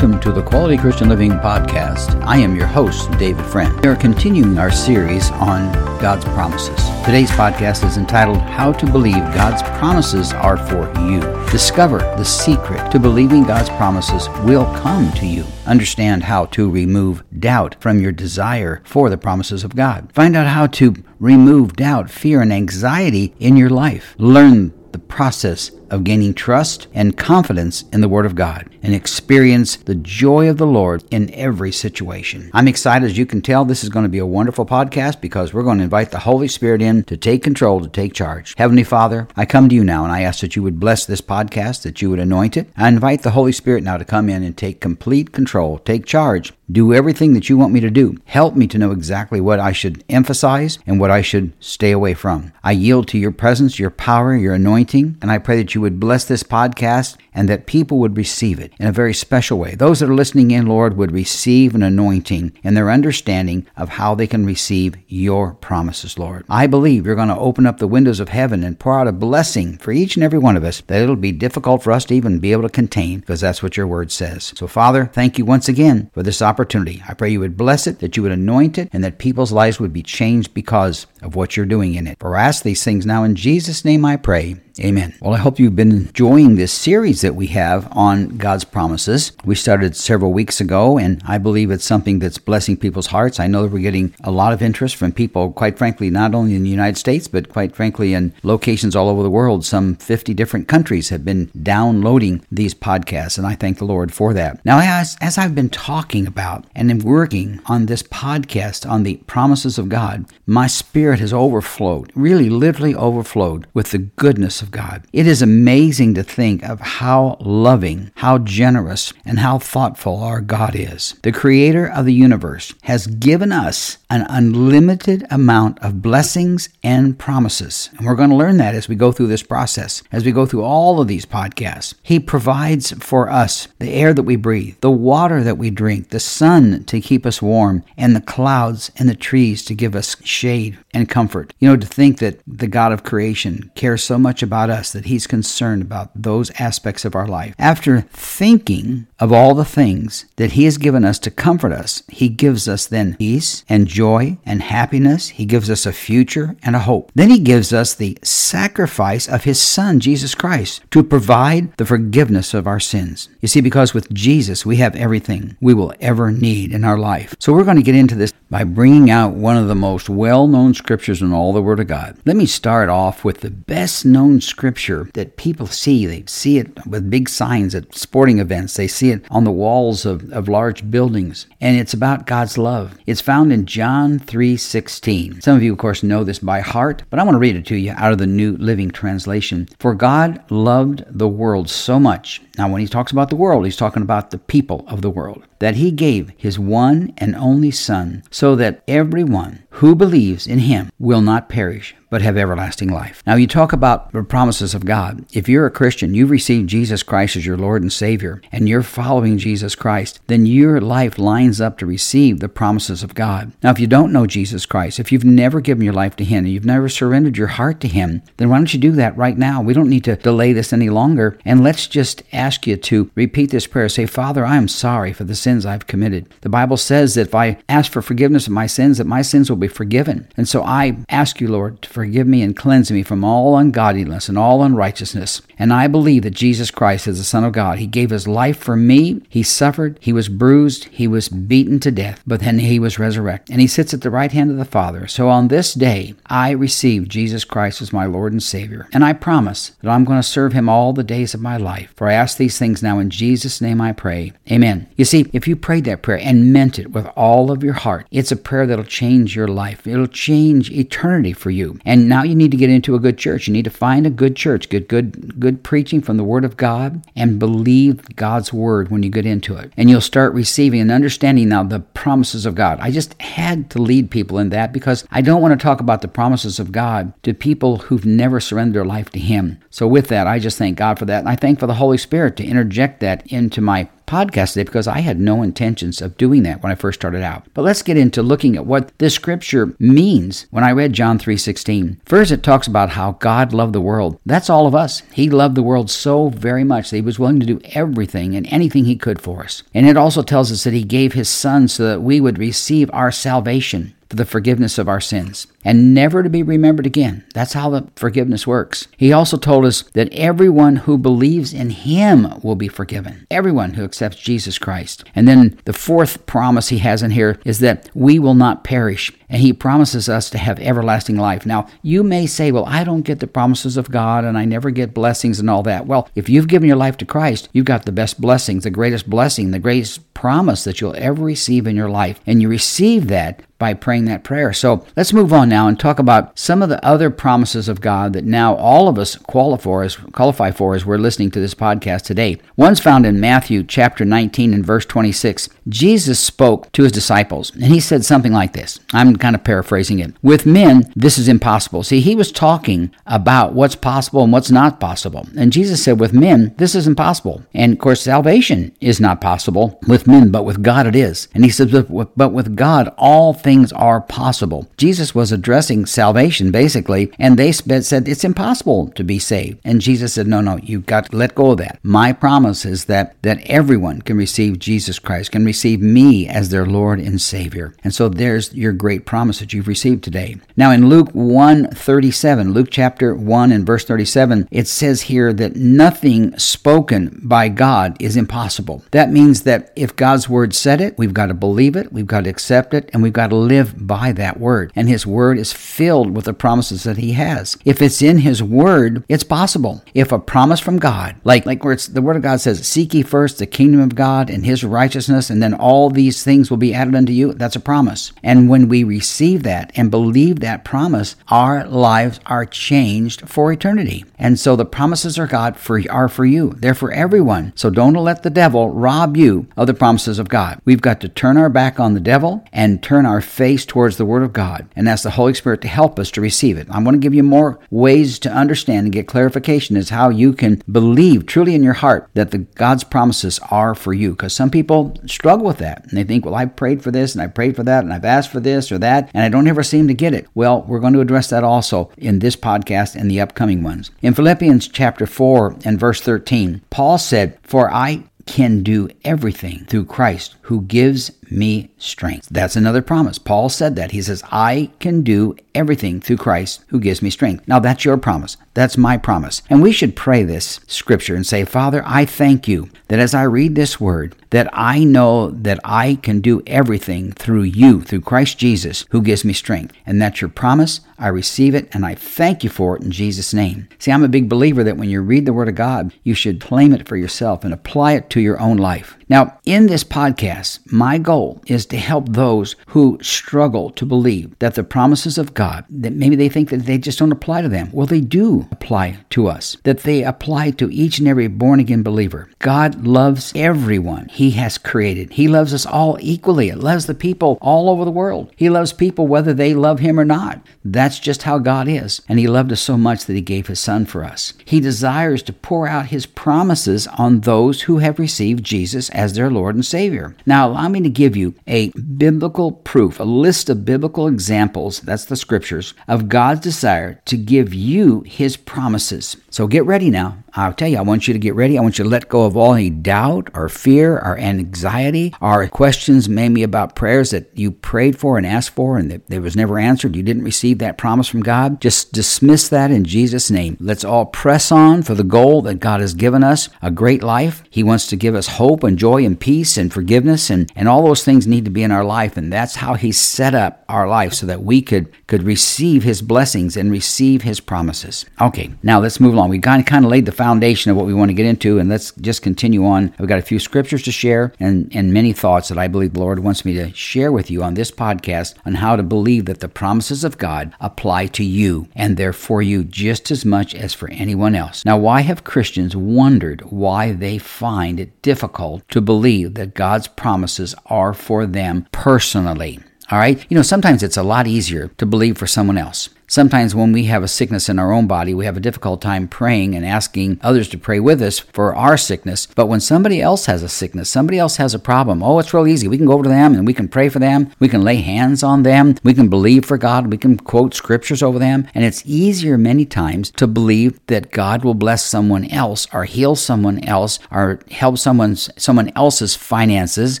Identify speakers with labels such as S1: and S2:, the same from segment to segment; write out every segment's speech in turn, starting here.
S1: Welcome to the Quality Christian Living Podcast. I am your host, David Friend. We are continuing our series on God's promises. Today's podcast is entitled How to Believe God's Promises Are for You. Discover the secret to believing God's promises will come to you. Understand how to remove doubt from your desire for the promises of God. Find out how to remove doubt, fear, and anxiety in your life. Learn the process of gaining trust and confidence in the Word of God and experience the joy of the Lord in every situation. I'm excited, as you can tell, this is going to be a wonderful podcast because we're going to invite the Holy Spirit in to take control, to take charge. Heavenly Father, I come to you now and I ask that you would bless this podcast, that you would anoint it. I invite the Holy Spirit now to come in and take complete control, take charge, do everything that you want me to do. Help me to know exactly what I should emphasize and what I should stay away from. I yield to your presence, your power, your anointing, and I pray that you would bless this podcast and that people would receive it in a very special way. Those that are listening in, Lord, would receive an anointing in their understanding of how they can receive your promises, Lord. I believe you're going to open up the windows of heaven and pour out a blessing for each and every one of us that it'll be difficult for us to even be able to contain because that's what your word says. So, Father, thank you once again for this opportunity. I pray you would bless it, that you would anoint it, and that people's lives would be changed because of what you're doing in it. For I ask these things now in Jesus' name I pray. Amen. Well, I hope you've been enjoying this series that we have on God's promises. We started several weeks ago, and I believe it's something that's blessing people's hearts. I know that we're getting a lot of interest from people, quite frankly, not only in the United States, but quite frankly, in locations all over the world. Some 50 different countries have been downloading these podcasts, and I thank the Lord for that. Now, as, as I've been talking about and working on this podcast on the promises of God, my spirit has overflowed, really literally overflowed with the goodness of God. It is amazing to think of how loving, how generous, and how thoughtful our God is. The creator of the universe has given us an unlimited amount of blessings and promises. And we're going to learn that as we go through this process, as we go through all of these podcasts. He provides for us the air that we breathe, the water that we drink, the sun to keep us warm, and the clouds and the trees to give us shade and comfort. You know, to think that the God of creation cares so much about us that He's concerned about those aspects of our life. After thinking of all the things that He has given us to comfort us, He gives us then peace and joy and happiness. He gives us a future and a hope. Then He gives us the sacrifice of His Son, Jesus Christ, to provide the forgiveness of our sins. You see, because with Jesus we have everything we will ever need in our life. So we're going to get into this by bringing out one of the most well known scriptures in all the Word of God. Let me start off with the best known scripture that people see. They see it with big signs at sporting events, they see it on the walls of, of large buildings, and it's about God's love. It's found in John 3 16. Some of you, of course, know this by heart, but I want to read it to you out of the New Living Translation. For God loved the world so much. Now, when he talks about the world, he's talking about the people of the world, that he gave his one and only Son, so that everyone who believes in him will not perish, but have everlasting life. Now, you talk about the promises of God. If you're a Christian, you've received Jesus Christ as your Lord and Savior, and you're following Jesus Christ, then your life lines up to receive the promises of God. Now, if you don't know Jesus Christ, if you've never given your life to Him, and you've never surrendered your heart to Him, then why don't you do that right now? We don't need to delay this any longer, and let's just ask you to repeat this prayer. Say, Father, I am sorry for the sins I've committed. The Bible says that if I ask for forgiveness of my sins, that my sins will be forgiven. And so I ask you, Lord, to me and cleanse me from all ungodliness and all unrighteousness. And I believe that Jesus Christ is the Son of God. He gave his life for me. He suffered. He was bruised. He was beaten to death. But then he was resurrected. And he sits at the right hand of the Father. So on this day, I receive Jesus Christ as my Lord and Savior. And I promise that I'm going to serve him all the days of my life. For I ask these things now in Jesus' name I pray. Amen. You see, if you prayed that prayer and meant it with all of your heart, it's a prayer that'll change your life. It'll change eternity for you. And now you need to get into a good church. You need to find a good church, get good good preaching from the Word of God, and believe God's Word when you get into it. And you'll start receiving and understanding now the promises of God. I just had to lead people in that because I don't want to talk about the promises of God to people who've never surrendered their life to Him. So with that, I just thank God for that. And I thank for the Holy Spirit to interject that into my podcast today because I had no intentions of doing that when I first started out. But let's get into looking at what this scripture means when I read John 3:16. First it talks about how God loved the world. That's all of us. He loved the world so very much that he was willing to do everything and anything he could for us. And it also tells us that he gave his son so that we would receive our salvation for the forgiveness of our sins and never to be remembered again. That's how the forgiveness works. He also told us that everyone who believes in him will be forgiven. Everyone who accepts Jesus Christ. And then the fourth promise he has in here is that we will not perish. And he promises us to have everlasting life. Now, you may say, well, I don't get the promises of God and I never get blessings and all that. Well, if you've given your life to Christ, you've got the best blessings, the greatest blessing, the greatest promise that you'll ever receive in your life. And you receive that by praying that prayer. So let's move on now and talk about some of the other promises of God that now all of us qualify for as, qualify for as we're listening to this podcast today. One's found in Matthew chapter 19 and verse 26. Jesus spoke to his disciples and he said something like this. I'm kind of paraphrasing it. With men, this is impossible. See, he was talking about what's possible and what's not possible. And Jesus said, with men, this is impossible. And of course, salvation is not possible with men, but with God it is. And he says, but with God, all things are possible. Jesus was addressing salvation basically, and they said it's impossible to be saved. And Jesus said, no, no, you've got to let go of that. My promise is that, that everyone can receive Jesus Christ, can receive me as their Lord and Savior. And so there's your great promise that you've received today. Now in Luke 1 37, Luke chapter 1 and verse 37, it says here that nothing spoken by God is impossible. That means that if God's word said it, we've got to believe it, we've got to accept it, and we've got to live by that word. And his word is filled with the promises that he has. If it's in his word, it's possible. If a promise from God, like like where it's the word of God says, seek ye first the kingdom of God and his righteousness, and then all these things will be added unto you, that's a promise. And when we receive that and believe that promise, our lives are changed for eternity. And so the promises are God for are for you. They're for everyone. So don't let the devil rob you of the promises of God. We've got to turn our back on the devil and turn our face towards the word of God and that's the Holy Spirit to help us to receive it. I'm going to give you more ways to understand and get clarification as how you can believe truly in your heart that the God's promises are for you because some people struggle with that and they think, "Well, I prayed for this and I prayed for that and I've asked for this or that and I don't ever seem to get it." Well, we're going to address that also in this podcast and the upcoming ones. In Philippians chapter 4 and verse 13, Paul said, "For I can do everything through Christ who gives me strength. That's another promise. Paul said that. He says, I can do everything through Christ who gives me strength. Now, that's your promise. That's my promise. And we should pray this scripture and say, Father, I thank you that as I read this word, that I know that I can do everything through you, through Christ Jesus, who gives me strength. And that's your promise. I receive it and I thank you for it in Jesus' name. See, I'm a big believer that when you read the Word of God, you should claim it for yourself and apply it to your own life. Now, in this podcast, my goal is to help those who struggle to believe that the promises of God, that maybe they think that they just don't apply to them. Well, they do apply to us, that they apply to each and every born again believer. God loves everyone He has created. He loves us all equally. It loves the people all over the world. He loves people whether they love Him or not. That's just how God is. And He loved us so much that He gave His Son for us. He desires to pour out His promises on those who have received Jesus as their Lord and Savior. Now, allow me to give you a biblical proof, a list of biblical examples, that's the scriptures, of God's desire to give you His promises. So get ready now. I'll tell you, I want you to get ready. I want you to let go of all any doubt or fear or anxiety or questions maybe about prayers that you prayed for and asked for and that they was never answered. You didn't receive that promise from God. Just dismiss that in Jesus' name. Let's all press on for the goal that God has given us, a great life. He wants to give us hope and joy and peace and forgiveness and, and all those things need to be in our life. And that's how He set up our life so that we could, could receive His blessings and receive His promises. Okay, now let's move along. We kind of, kind of laid the foundation of what we want to get into, and let's just continue on. I've got a few scriptures to share and, and many thoughts that I believe the Lord wants me to share with you on this podcast on how to believe that the promises of God apply to you and they're for you just as much as for anyone else. Now, why have Christians wondered why they find it difficult to believe that God's promises are for them personally? All right? You know, sometimes it's a lot easier to believe for someone else. Sometimes when we have a sickness in our own body, we have a difficult time praying and asking others to pray with us for our sickness. But when somebody else has a sickness, somebody else has a problem, oh, it's real easy. We can go over to them and we can pray for them. We can lay hands on them. We can believe for God. We can quote scriptures over them. And it's easier many times to believe that God will bless someone else or heal someone else or help someone's someone else's finances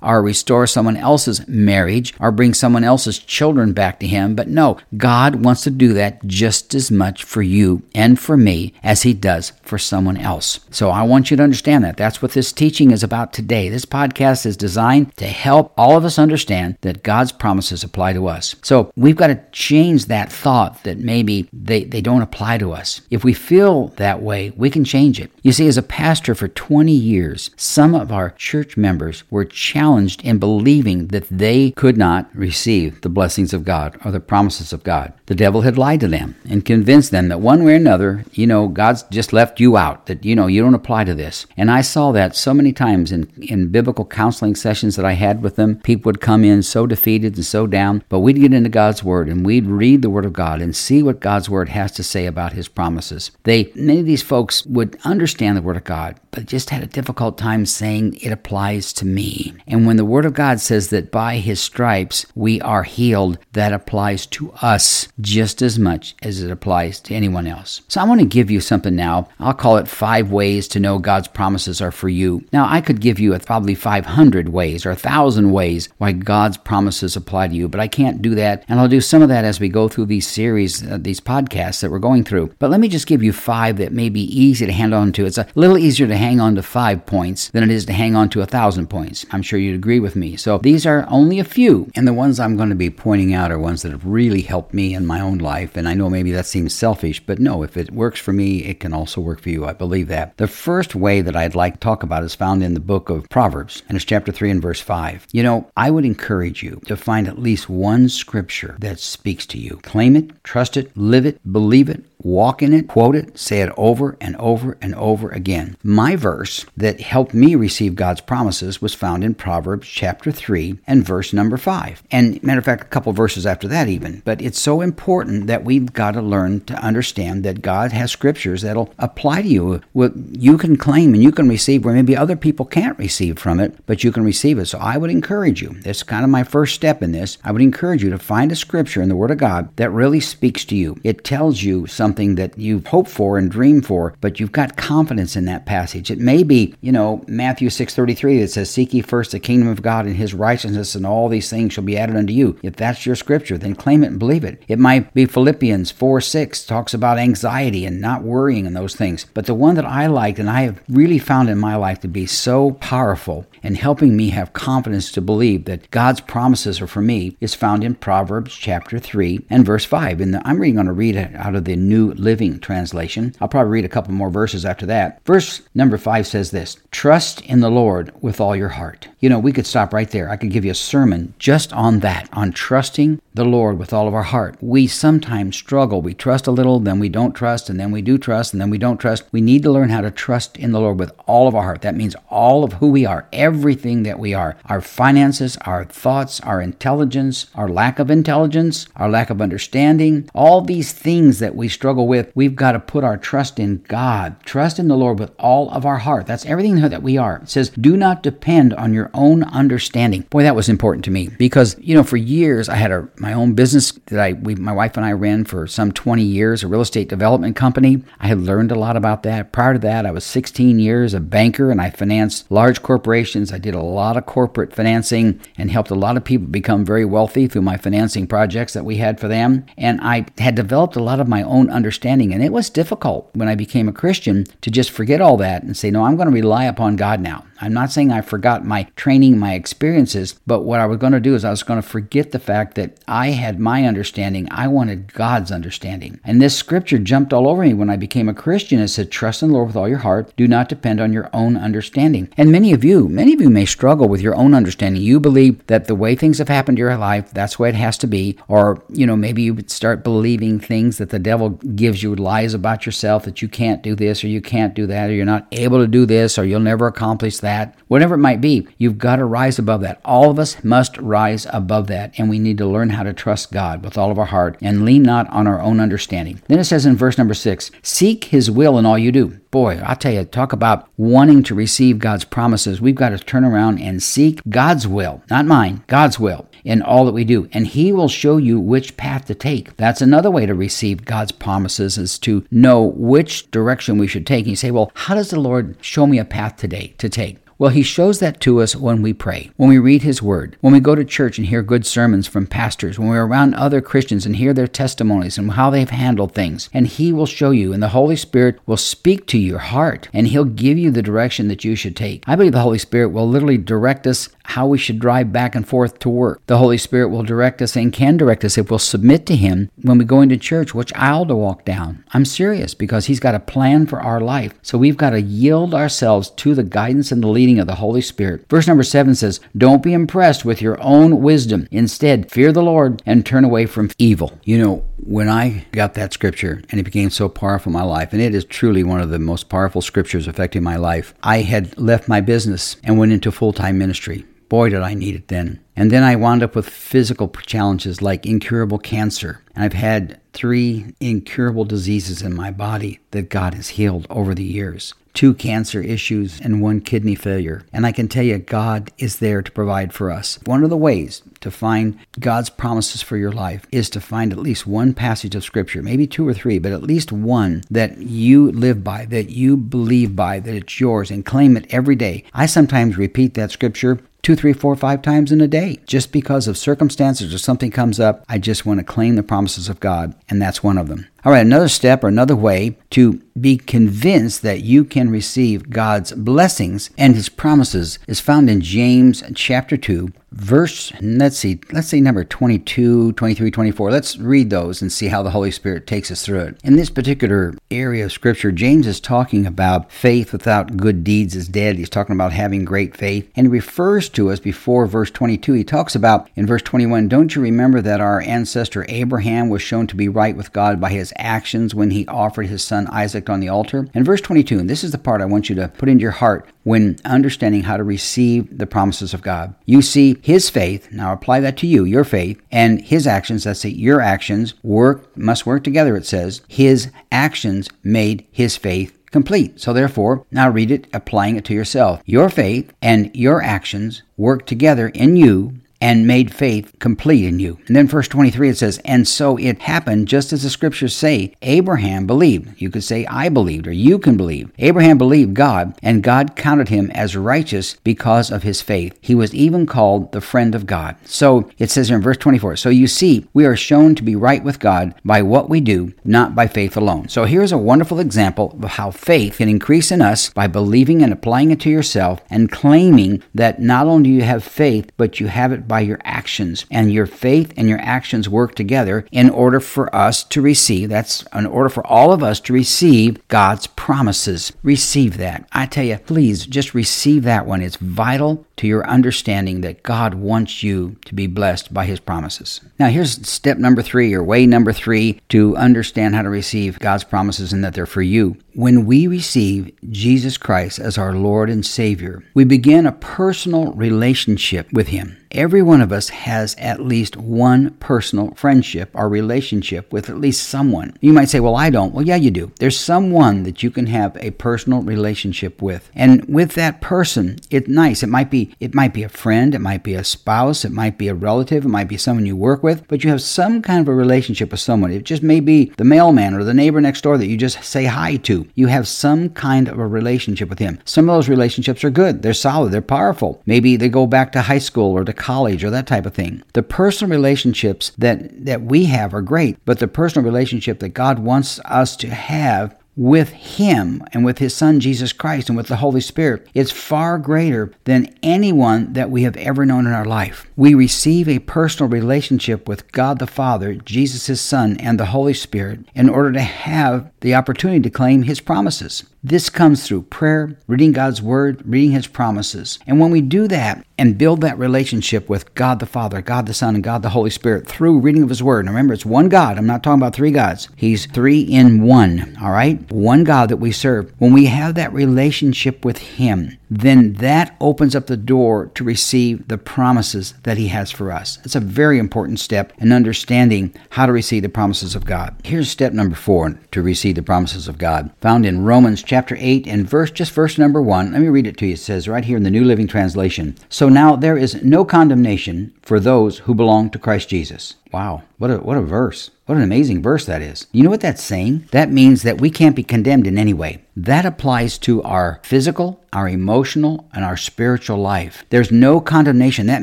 S1: or restore someone else's marriage or bring someone else's children back to him. But no, God wants to do that just as much for you and for me as he does for someone else. So I want you to understand that. That's what this teaching is about today. This podcast is designed to help all of us understand that God's promises apply to us. So we've got to change that thought that maybe they, they don't apply to us. If we feel that way, we can change it. You see, as a pastor for 20 years, some of our church members were challenged in believing that they could not receive the blessings of God or the promises of God. The devil had lied to them and convinced them that one way or another, you know, God's just left you out, that, you know, you don't apply to this. And I saw that so many times in, in biblical counseling sessions that I had with them. People would come in so defeated and so down, but we'd get into God's Word and we'd read the Word of God and see what God's Word has to say about His promises. They, many of these folks would understand the Word of God, but just had a difficult time saying it applies to me. And when the Word of God says that by His stripes we are healed, that applies to us just as much as it applies to anyone else. So I want to give you something now. I'll call it five ways to know God's promises are for you. Now, I could give you probably 500 ways or 1,000 ways why God's promises apply to you, but I can't do that. And I'll do some of that as we go through these series, uh, these podcasts that we're going through. But let me just give you five that may be easy to hand on to. It's a little easier to hang on to five points than it is to hang on to a thousand points. I'm sure you'd agree with me. So these are only a few, and the ones I'm going to be pointing out are ones that have really helped me in my own life. And I know maybe that seems selfish, but no, if it works for me, it can also work for you. I believe that. The first way that I'd like to talk about is found in the book of Proverbs, and it's chapter 3 and verse 5. You know, I would encourage you to find at least one scripture that speaks to you. Claim it, trust it, live it, believe it, walk in it, quote it, say it over and over and over again. My verse that helped me receive God's promises was found in Proverbs chapter 3 and verse number 5. And matter of fact, a couple verses after that even. But it's so important that we've got to learn to understand that God has scriptures that'll apply to you. What you can claim and you can receive where maybe other people can't receive from it, but you can receive it. So I would encourage you. That's kind of my first step in this. I would encourage you to find a scripture in the Word of God that really speaks to you. It tells you something something that you've hoped for and dreamed for, but you've got confidence in that passage. It may be, you know, Matthew 6:33 that says, "Seek ye first the kingdom of God and his righteousness, and all these things shall be added unto you." If that's your scripture, then claim it and believe it. It might be Philippians 4:6 talks about anxiety and not worrying and those things. But the one that I liked and I have really found in my life to be so powerful and helping me have confidence to believe that God's promises are for me is found in Proverbs chapter 3 and verse 5. And I'm really going to read it out of the New Living Translation. I'll probably read a couple more verses after that. Verse number 5 says this Trust in the Lord with all your heart. You know, we could stop right there. I could give you a sermon just on that, on trusting the Lord with all of our heart. We sometimes struggle. We trust a little, then we don't trust, and then we do trust, and then we don't trust. We need to learn how to trust in the Lord with all of our heart. That means all of who we are, everything that we are our finances, our thoughts, our intelligence, our lack of intelligence, our lack of understanding, all these things that we struggle with, we've got to put our trust in God. Trust in the Lord with all of our heart. That's everything that we are. It says, do not depend on your own understanding. Boy, that was important to me because, you know, for years I had a, my own business that I, we, my wife and I ran for some 20 years, a real estate development company. I had learned a lot about that. Prior to that, I was 16 years a banker and I financed large corporations. I did a lot of corporate financing and helped a lot of people become very wealthy through my financing projects that we had for them. And I had developed a lot of my own understanding. And it was difficult when I became a Christian to just forget all that and say, no, I'm going to rely upon God now. I'm not saying I forgot my training, my experiences, but what I was going to do is I was going to forget the fact that I had my understanding. I wanted God's understanding. And this scripture jumped all over me when I became a Christian. It said, Trust in the Lord with all your heart. Do not depend on your own understanding. And many of you, many of you may struggle with your own understanding. You believe that the way things have happened to your life, that's the way it has to be. Or, you know, maybe you start believing things that the devil gives you lies about yourself that you can't do this or you can't do that or you're not able to do this or you'll never accomplish that whatever it might be, you've got to rise above that. All of us must rise above that, and we need to learn to trust God with all of our heart and lean not on our own understanding. Then it says in verse number six, seek his will in all you do. Boy, I'll tell you, talk about wanting to receive God's promises. We've got to turn around and seek God's will, not mine, God's will in all that we do. And He will show you which path to take. That's another way to receive God's promises is to know which direction we should take. And you say, well, how does the Lord show me a path today to take? Well, He shows that to us when we pray, when we read His Word, when we go to church and hear good sermons from pastors, when we're around other Christians and hear their testimonies and how they've handled things. And He will show you, and the Holy Spirit will speak to your heart, and He'll give you the direction that you should take. I believe the Holy Spirit will literally direct us how we should drive back and forth to work. The Holy Spirit will direct us and can direct us if we'll submit to Him when we go into church, which aisle to walk down. I'm serious because He's got a plan for our life. So we've got to yield ourselves to the guidance and the leading of the Holy Spirit. Verse number seven says, Don't be impressed with your own wisdom. Instead, fear the Lord and turn away from evil. You know, when I got that scripture and it became so powerful in my life, and it is truly one of the most powerful scriptures affecting my life, I had left my business and went into full time ministry. Boy, did I need it then. And then I wound up with physical challenges like incurable cancer. And I've had three incurable diseases in my body that God has healed over the years two cancer issues and one kidney failure. And I can tell you, God is there to provide for us. One of the ways to find God's promises for your life is to find at least one passage of Scripture, maybe two or three, but at least one that you live by, that you believe by, that it's yours, and claim it every day. I sometimes repeat that Scripture two, three, four, five times in a day. Just because of circumstances or something comes up, I just want to claim the promises of God, and that's one of them. All right, another step or another way to be convinced that you can receive God's blessings and his promises is found in James chapter 2, verse let's see let's say number 22 23 24 let's read those and see how the holy spirit takes us through it. In this particular area of scripture james is talking about faith without good deeds is dead. He's talking about having great faith. And he refers to us before verse 22 he talks about in verse 21 don't you remember that our ancestor abraham was shown to be right with god by his actions when he offered his son isaac on the altar and verse 22 and this is the part i want you to put into your heart when understanding how to receive the promises of god you see his faith, now apply that to you, your faith, and his actions, let's say your actions, work must work together, it says. His actions made his faith complete. So therefore, now read it, applying it to yourself. Your faith and your actions work together in you and made faith complete in you. And then verse 23 it says, And so it happened just as the scriptures say, Abraham believed. You could say, I believed, or you can believe. Abraham believed God, and God counted him as righteous because of his faith. He was even called the friend of God. So it says here in verse 24, So you see, we are shown to be right with God by what we do, not by faith alone. So here's a wonderful example of how faith can increase in us by believing and applying it to yourself and claiming that not only you have faith, but you have it by your actions. And your faith and your actions work together in order for us to receive, that's in order for all of us to receive God's promises. Receive that. I tell you, please just receive that one. It's vital to your understanding that God wants you to be blessed by his promises. Now, here's step number three, or way number three, to understand how to receive God's promises and that they're for you. When we receive Jesus Christ as our Lord and Savior, we begin a personal relationship with him. Every one of us has at least one personal friendship or relationship with at least someone. You might say, Well, I don't. Well, yeah, you do. There's someone that you can have a personal relationship with. And with that person, it's nice. It might be it might be a friend, it might be a spouse, it might be a relative, it might be someone you work with, but you have some kind of a relationship with someone. It just may be the mailman or the neighbor next door that you just say hi to. You have some kind of a relationship with him. Some of those relationships are good. They're solid. They're powerful. Maybe they go back to high school or to college or that type of thing. The personal relationships that, that we have are great, but the personal relationship that God wants us to have with Him and with His Son Jesus Christ and with the Holy Spirit is far greater than anyone that we have ever known in our life. We receive a personal relationship with God the Father, Jesus His Son, and the Holy Spirit in order to have the opportunity to claim His promises. This comes through prayer, reading God's Word, reading His promises. And when we do that and build that relationship with God the Father, God the Son, and God the Holy Spirit through reading of His Word, and remember, it's one God. I'm not talking about three gods. He's three in one, all right? one God that we serve, when we have that relationship with Him, then that opens up the door to receive the promises that He has for us. It's a very important step in understanding how to receive the promises of God. Here's step number four to receive the promises of God, found in Romans chapter 8 and verse just verse number 1. Let me read it to you. It says right here in the New Living Translation. So now there is no condemnation for those who belong to Christ Jesus. Wow, what a what a verse. What an amazing verse that is. You know what that's saying? That means that we can't be condemned in any way. That applies to our physical, our emotional, and our spiritual life. There's no condemnation. That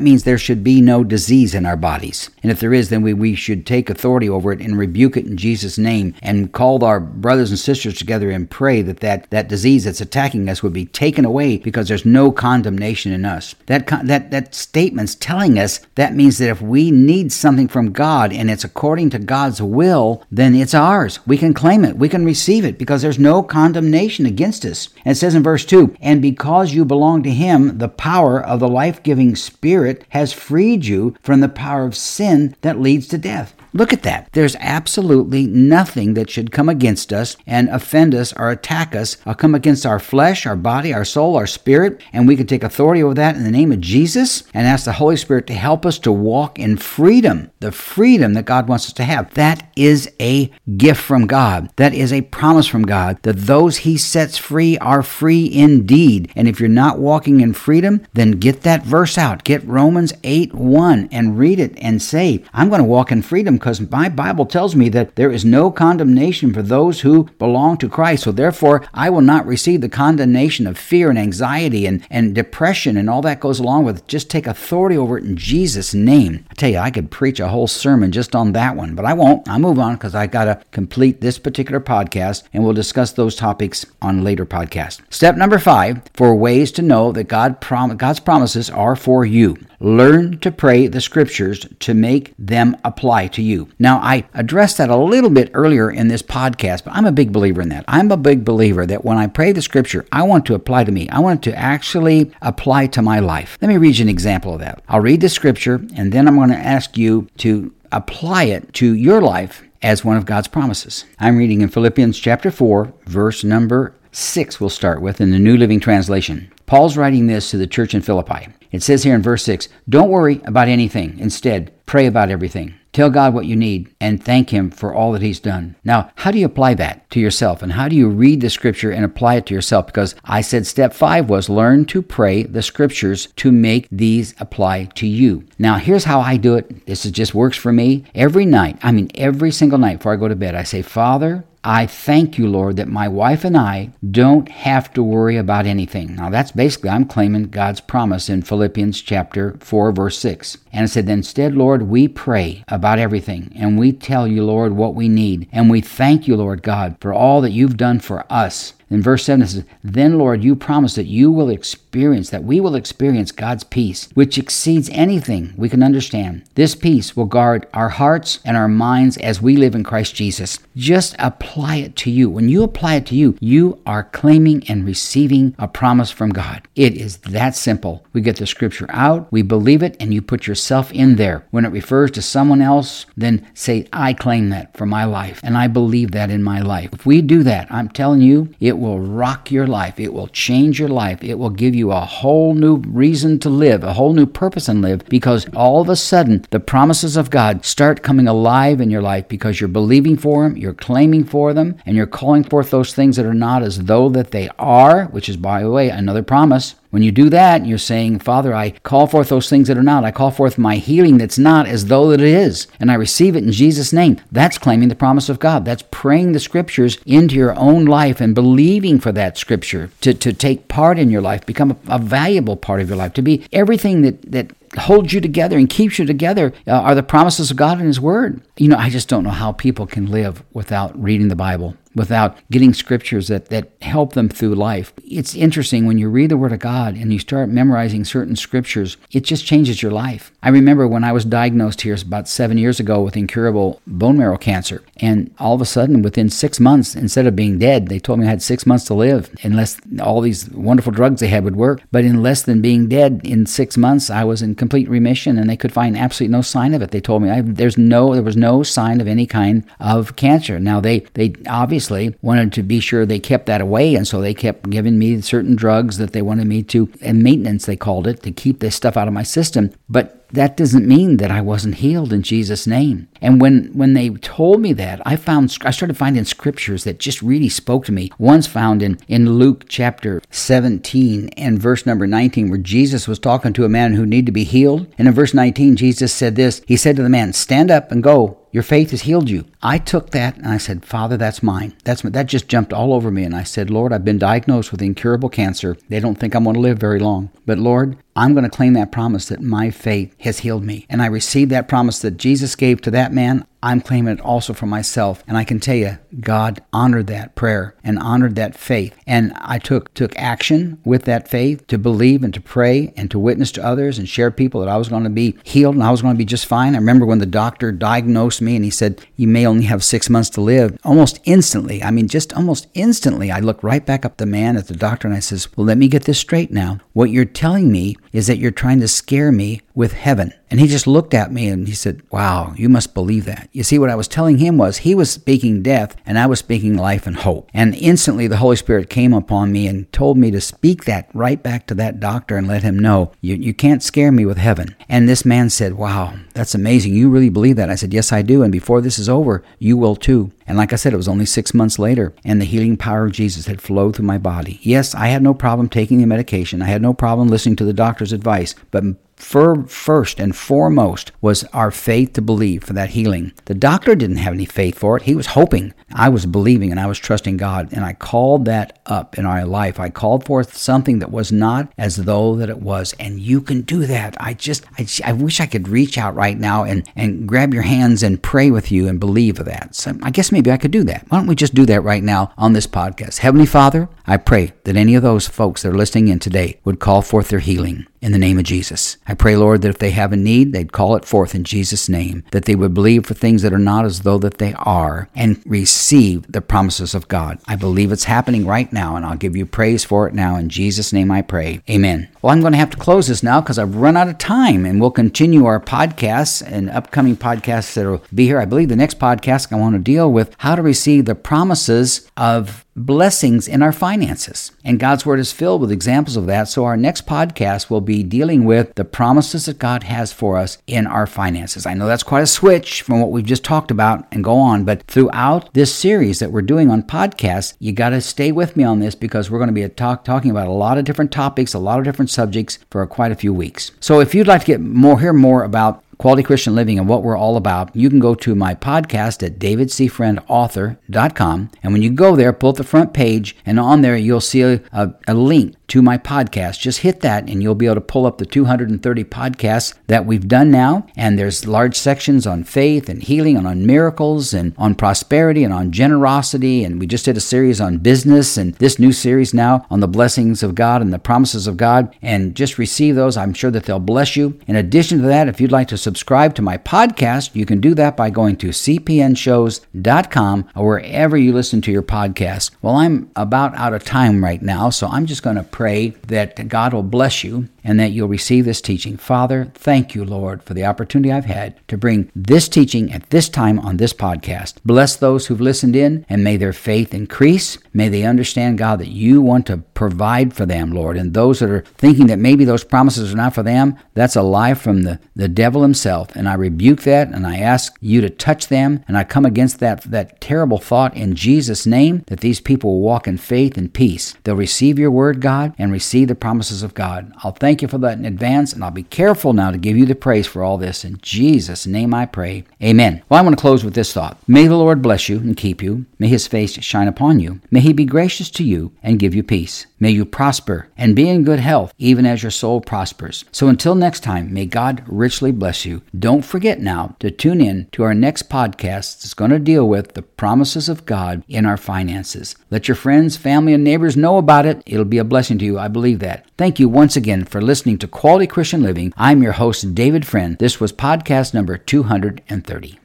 S1: means there should be no disease in our bodies. And if there is, then we, we should take authority over it and rebuke it in Jesus' name and call our brothers and sisters together and pray that that, that disease that's attacking us would be taken away because there's no condemnation in us. That, that, that statement's telling us that means that if we need something from God and it's according to God's will, then it's ours. We can claim it. We can receive it because there's no condemnation against us. And it says in verse 2 And because you belong to Him, the power of the life giving Spirit has freed you from the power of sin that leads to death. Look at that. There's absolutely nothing that should come against us and offend us or attack us or come against our flesh, our body, our soul, our spirit. And we can take authority over that in the name of Jesus and ask the Holy Spirit to help us to walk in freedom, the freedom that God wants us to have. That is a gift from God. That is a promise from God that those He sets free are free indeed. And if you're not walking in freedom, then get that verse out. Get Romans 8 1 and read it and say, I'm going to walk in freedom because my Bible tells me that there is no condemnation for those who belong to Christ. So therefore, I will not receive the condemnation of fear and anxiety and, and depression and all that goes along with it. Just take authority over it in Jesus' name. I tell you, I could preach a whole sermon just on that one, but I won't. I'll move on because I got to complete this particular podcast and we'll discuss those topics on later podcasts. Step number five for ways to know that God prom- God's promises are for you. Learn to pray the scriptures to make them apply to you. Now, I addressed that a little bit earlier in this podcast, but I'm a big believer in that. I'm a big believer that when I pray the scripture, I want to apply to me. I want it to actually apply to my life. Let me read you an example of that. I'll read the scripture and then I'm going to ask you to apply it to your life as one of God's promises. I'm reading in Philippians chapter 4, verse number 6, we'll start with in the New Living Translation. Paul's writing this to the church in Philippi. It says here in verse 6 Don't worry about anything. Instead, pray about everything. Tell God what you need and thank Him for all that He's done. Now, how do you apply that to yourself? And how do you read the scripture and apply it to yourself? Because I said step five was learn to pray the scriptures to make these apply to you. Now, here's how I do it. This is just works for me. Every night, I mean, every single night before I go to bed, I say, Father, I thank you, Lord, that my wife and I don't have to worry about anything. Now, that's basically, I'm claiming God's promise in Philippians chapter 4, verse 6. And I said, instead, Lord, we pray about everything and we tell you, Lord, what we need. And we thank you, Lord God, for all that you've done for us. In verse 7 it says, Then, Lord, you promise that you will experience, that we will experience God's peace, which exceeds anything we can understand. This peace will guard our hearts and our minds as we live in Christ Jesus. Just apply it to you. When you apply it to you, you are claiming and receiving a promise from God. It is that simple. We get the scripture out, we believe it, and you put yourself in there. When it refers to someone else, then say, I claim that for my life, and I believe that in my life. If we do that, I'm telling you, it it will rock your life. It will change your life. It will give you a whole new reason to live, a whole new purpose in live because all of a sudden the promises of God start coming alive in your life because you're believing for them, you're claiming for them, and you're calling forth those things that are not as though that they are, which is by the way another promise. When you do that, you're saying, Father, I call forth those things that are not. I call forth my healing that's not as though that it is. And I receive it in Jesus' name. That's claiming the promise of God. That's praying the scriptures into your own life and believing for that scripture to, to take part in your life, become a, a valuable part of your life, to be everything that, that holds you together and keeps you together uh, are the promises of God and His Word. You know, I just don't know how people can live without reading the Bible without getting scriptures that, that help them through life. It's interesting when you read the Word of God and you start memorizing certain scriptures, it just changes your life. I remember when I was diagnosed here about seven years ago with incurable bone marrow cancer, and all of a sudden, within six months, instead of being dead, they told me I had six months to live unless all these wonderful drugs they had would work. But in less than being dead in six months, I was in complete remission, and they could find absolutely no sign of it. They told me I, there's no, there was no sign of any kind of cancer. Now they, they obviously wanted to be sure they kept that away, and so they kept giving me certain drugs that they wanted me to, and maintenance they called it, to keep this stuff out of my system. But that doesn't mean that I wasn't healed in Jesus' name. And when, when they told me that, I found I started finding scriptures that just really spoke to me. One's found in, in Luke chapter 17 and verse number 19, where Jesus was talking to a man who needed to be healed. And in verse 19, Jesus said this He said to the man, Stand up and go. Your faith has healed you. I took that and I said, Father, that's mine. That's that just jumped all over me. And I said, Lord, I've been diagnosed with incurable cancer. They don't think I'm going to live very long. But Lord, I'm going to claim that promise that my faith has healed me. And I received that promise that Jesus gave to that man. I'm claiming it also for myself. And I can tell you, God honored that prayer and honored that faith. And I took took action with that faith to believe and to pray and to witness to others and share people that I was going to be healed and I was going to be just fine. I remember when the doctor diagnosed me and he said, You may only have six months to live. Almost instantly, I mean, just almost instantly, I looked right back up the man at the doctor and I says, Well, let me get this straight now. What you're telling me is that you're trying to scare me with heaven. And he just looked at me and he said, Wow, you must believe that. You see, what I was telling him was he was speaking death and I was speaking life and hope. And instantly the Holy Spirit came upon me and told me to speak that right back to that doctor and let him know, You, you can't scare me with heaven. And this man said, Wow, that's amazing. You really believe that? I said, Yes, I do. And before this is over, you will too. And like I said, it was only six months later, and the healing power of Jesus had flowed through my body. Yes, I had no problem taking the medication. I had no problem listening to the doctor's advice. But first and foremost was our faith to believe for that healing. The doctor didn't have any faith for it. He was hoping. I was believing and I was trusting God. And I called that up in our life. I called forth something that was not as though that it was. And you can do that. I just, I, I wish I could reach out right now and, and grab your hands and pray with you and believe of that. So I guess maybe I could do that. Why don't we just do that right now on this podcast? Heavenly Father, I pray that any of those folks that are listening in today would call forth their healing in the name of Jesus. I pray, Lord, that if they have a need, they'd call it forth in Jesus' name, that they would believe for things that are not as though that they are, and receive the promises of God. I believe it's happening right now, and I'll give you praise for it now. In Jesus' name I pray. Amen. Well, I'm going to have to close this now because I've run out of time, and we'll continue our podcasts and upcoming podcasts that will be here. I believe the next podcast I want to deal with how to receive the promises of blessings in our finances. And God's Word is filled with examples of that. So, our next podcast will be dealing with the promises that God has for us in our finances. I know that's quite a switch from what we've just talked about and go on, but throughout this series that we're doing on podcasts, you got to stay with me on this because we're going to be talk, talking about a lot of different topics, a lot of different subjects for quite a few weeks. So, if you'd like to get more, hear more about Quality Christian Living and what we're all about, you can go to my podcast at davidcfriendauthor.com. And when you go there, pull up the front page, and on there you'll see a, a, a link to my podcast. Just hit that and you'll be able to pull up the 230 podcasts that we've done now. And there's large sections on faith and healing and on miracles and on prosperity and on generosity. And we just did a series on business and this new series now on the blessings of God and the promises of God. And just receive those. I'm sure that they'll bless you. In addition to that, if you'd like to subscribe to my podcast, you can do that by going to cpnshows.com or wherever you listen to your podcast. Well, I'm about out of time right now, so I'm just going to pray that God will bless you and that you'll receive this teaching. Father, thank you, Lord, for the opportunity I've had to bring this teaching at this time on this podcast. Bless those who've listened in, and may their faith increase. May they understand, God, that you want to provide for them, Lord. And those that are thinking that maybe those promises are not for them, that's a lie from the, the devil himself. And I rebuke that, and I ask you to touch them, and I come against that, that terrible thought in Jesus' name that these people will walk in faith and peace. They'll receive your word, God God and receive the promises of God. I'll thank you for that in advance, and I'll be careful now to give you the praise for all this. In Jesus' name I pray. Amen. Well, I want to close with this thought May the Lord bless you and keep you. May his face shine upon you. May he be gracious to you and give you peace. May you prosper and be in good health, even as your soul prospers. So until next time, may God richly bless you. Don't forget now to tune in to our next podcast that's going to deal with the promises of God in our finances. Let your friends, family, and neighbors know about it. It'll be a blessing to you. I believe that. Thank you once again for listening to Quality Christian Living. I'm your host, David Friend. This was podcast number 230.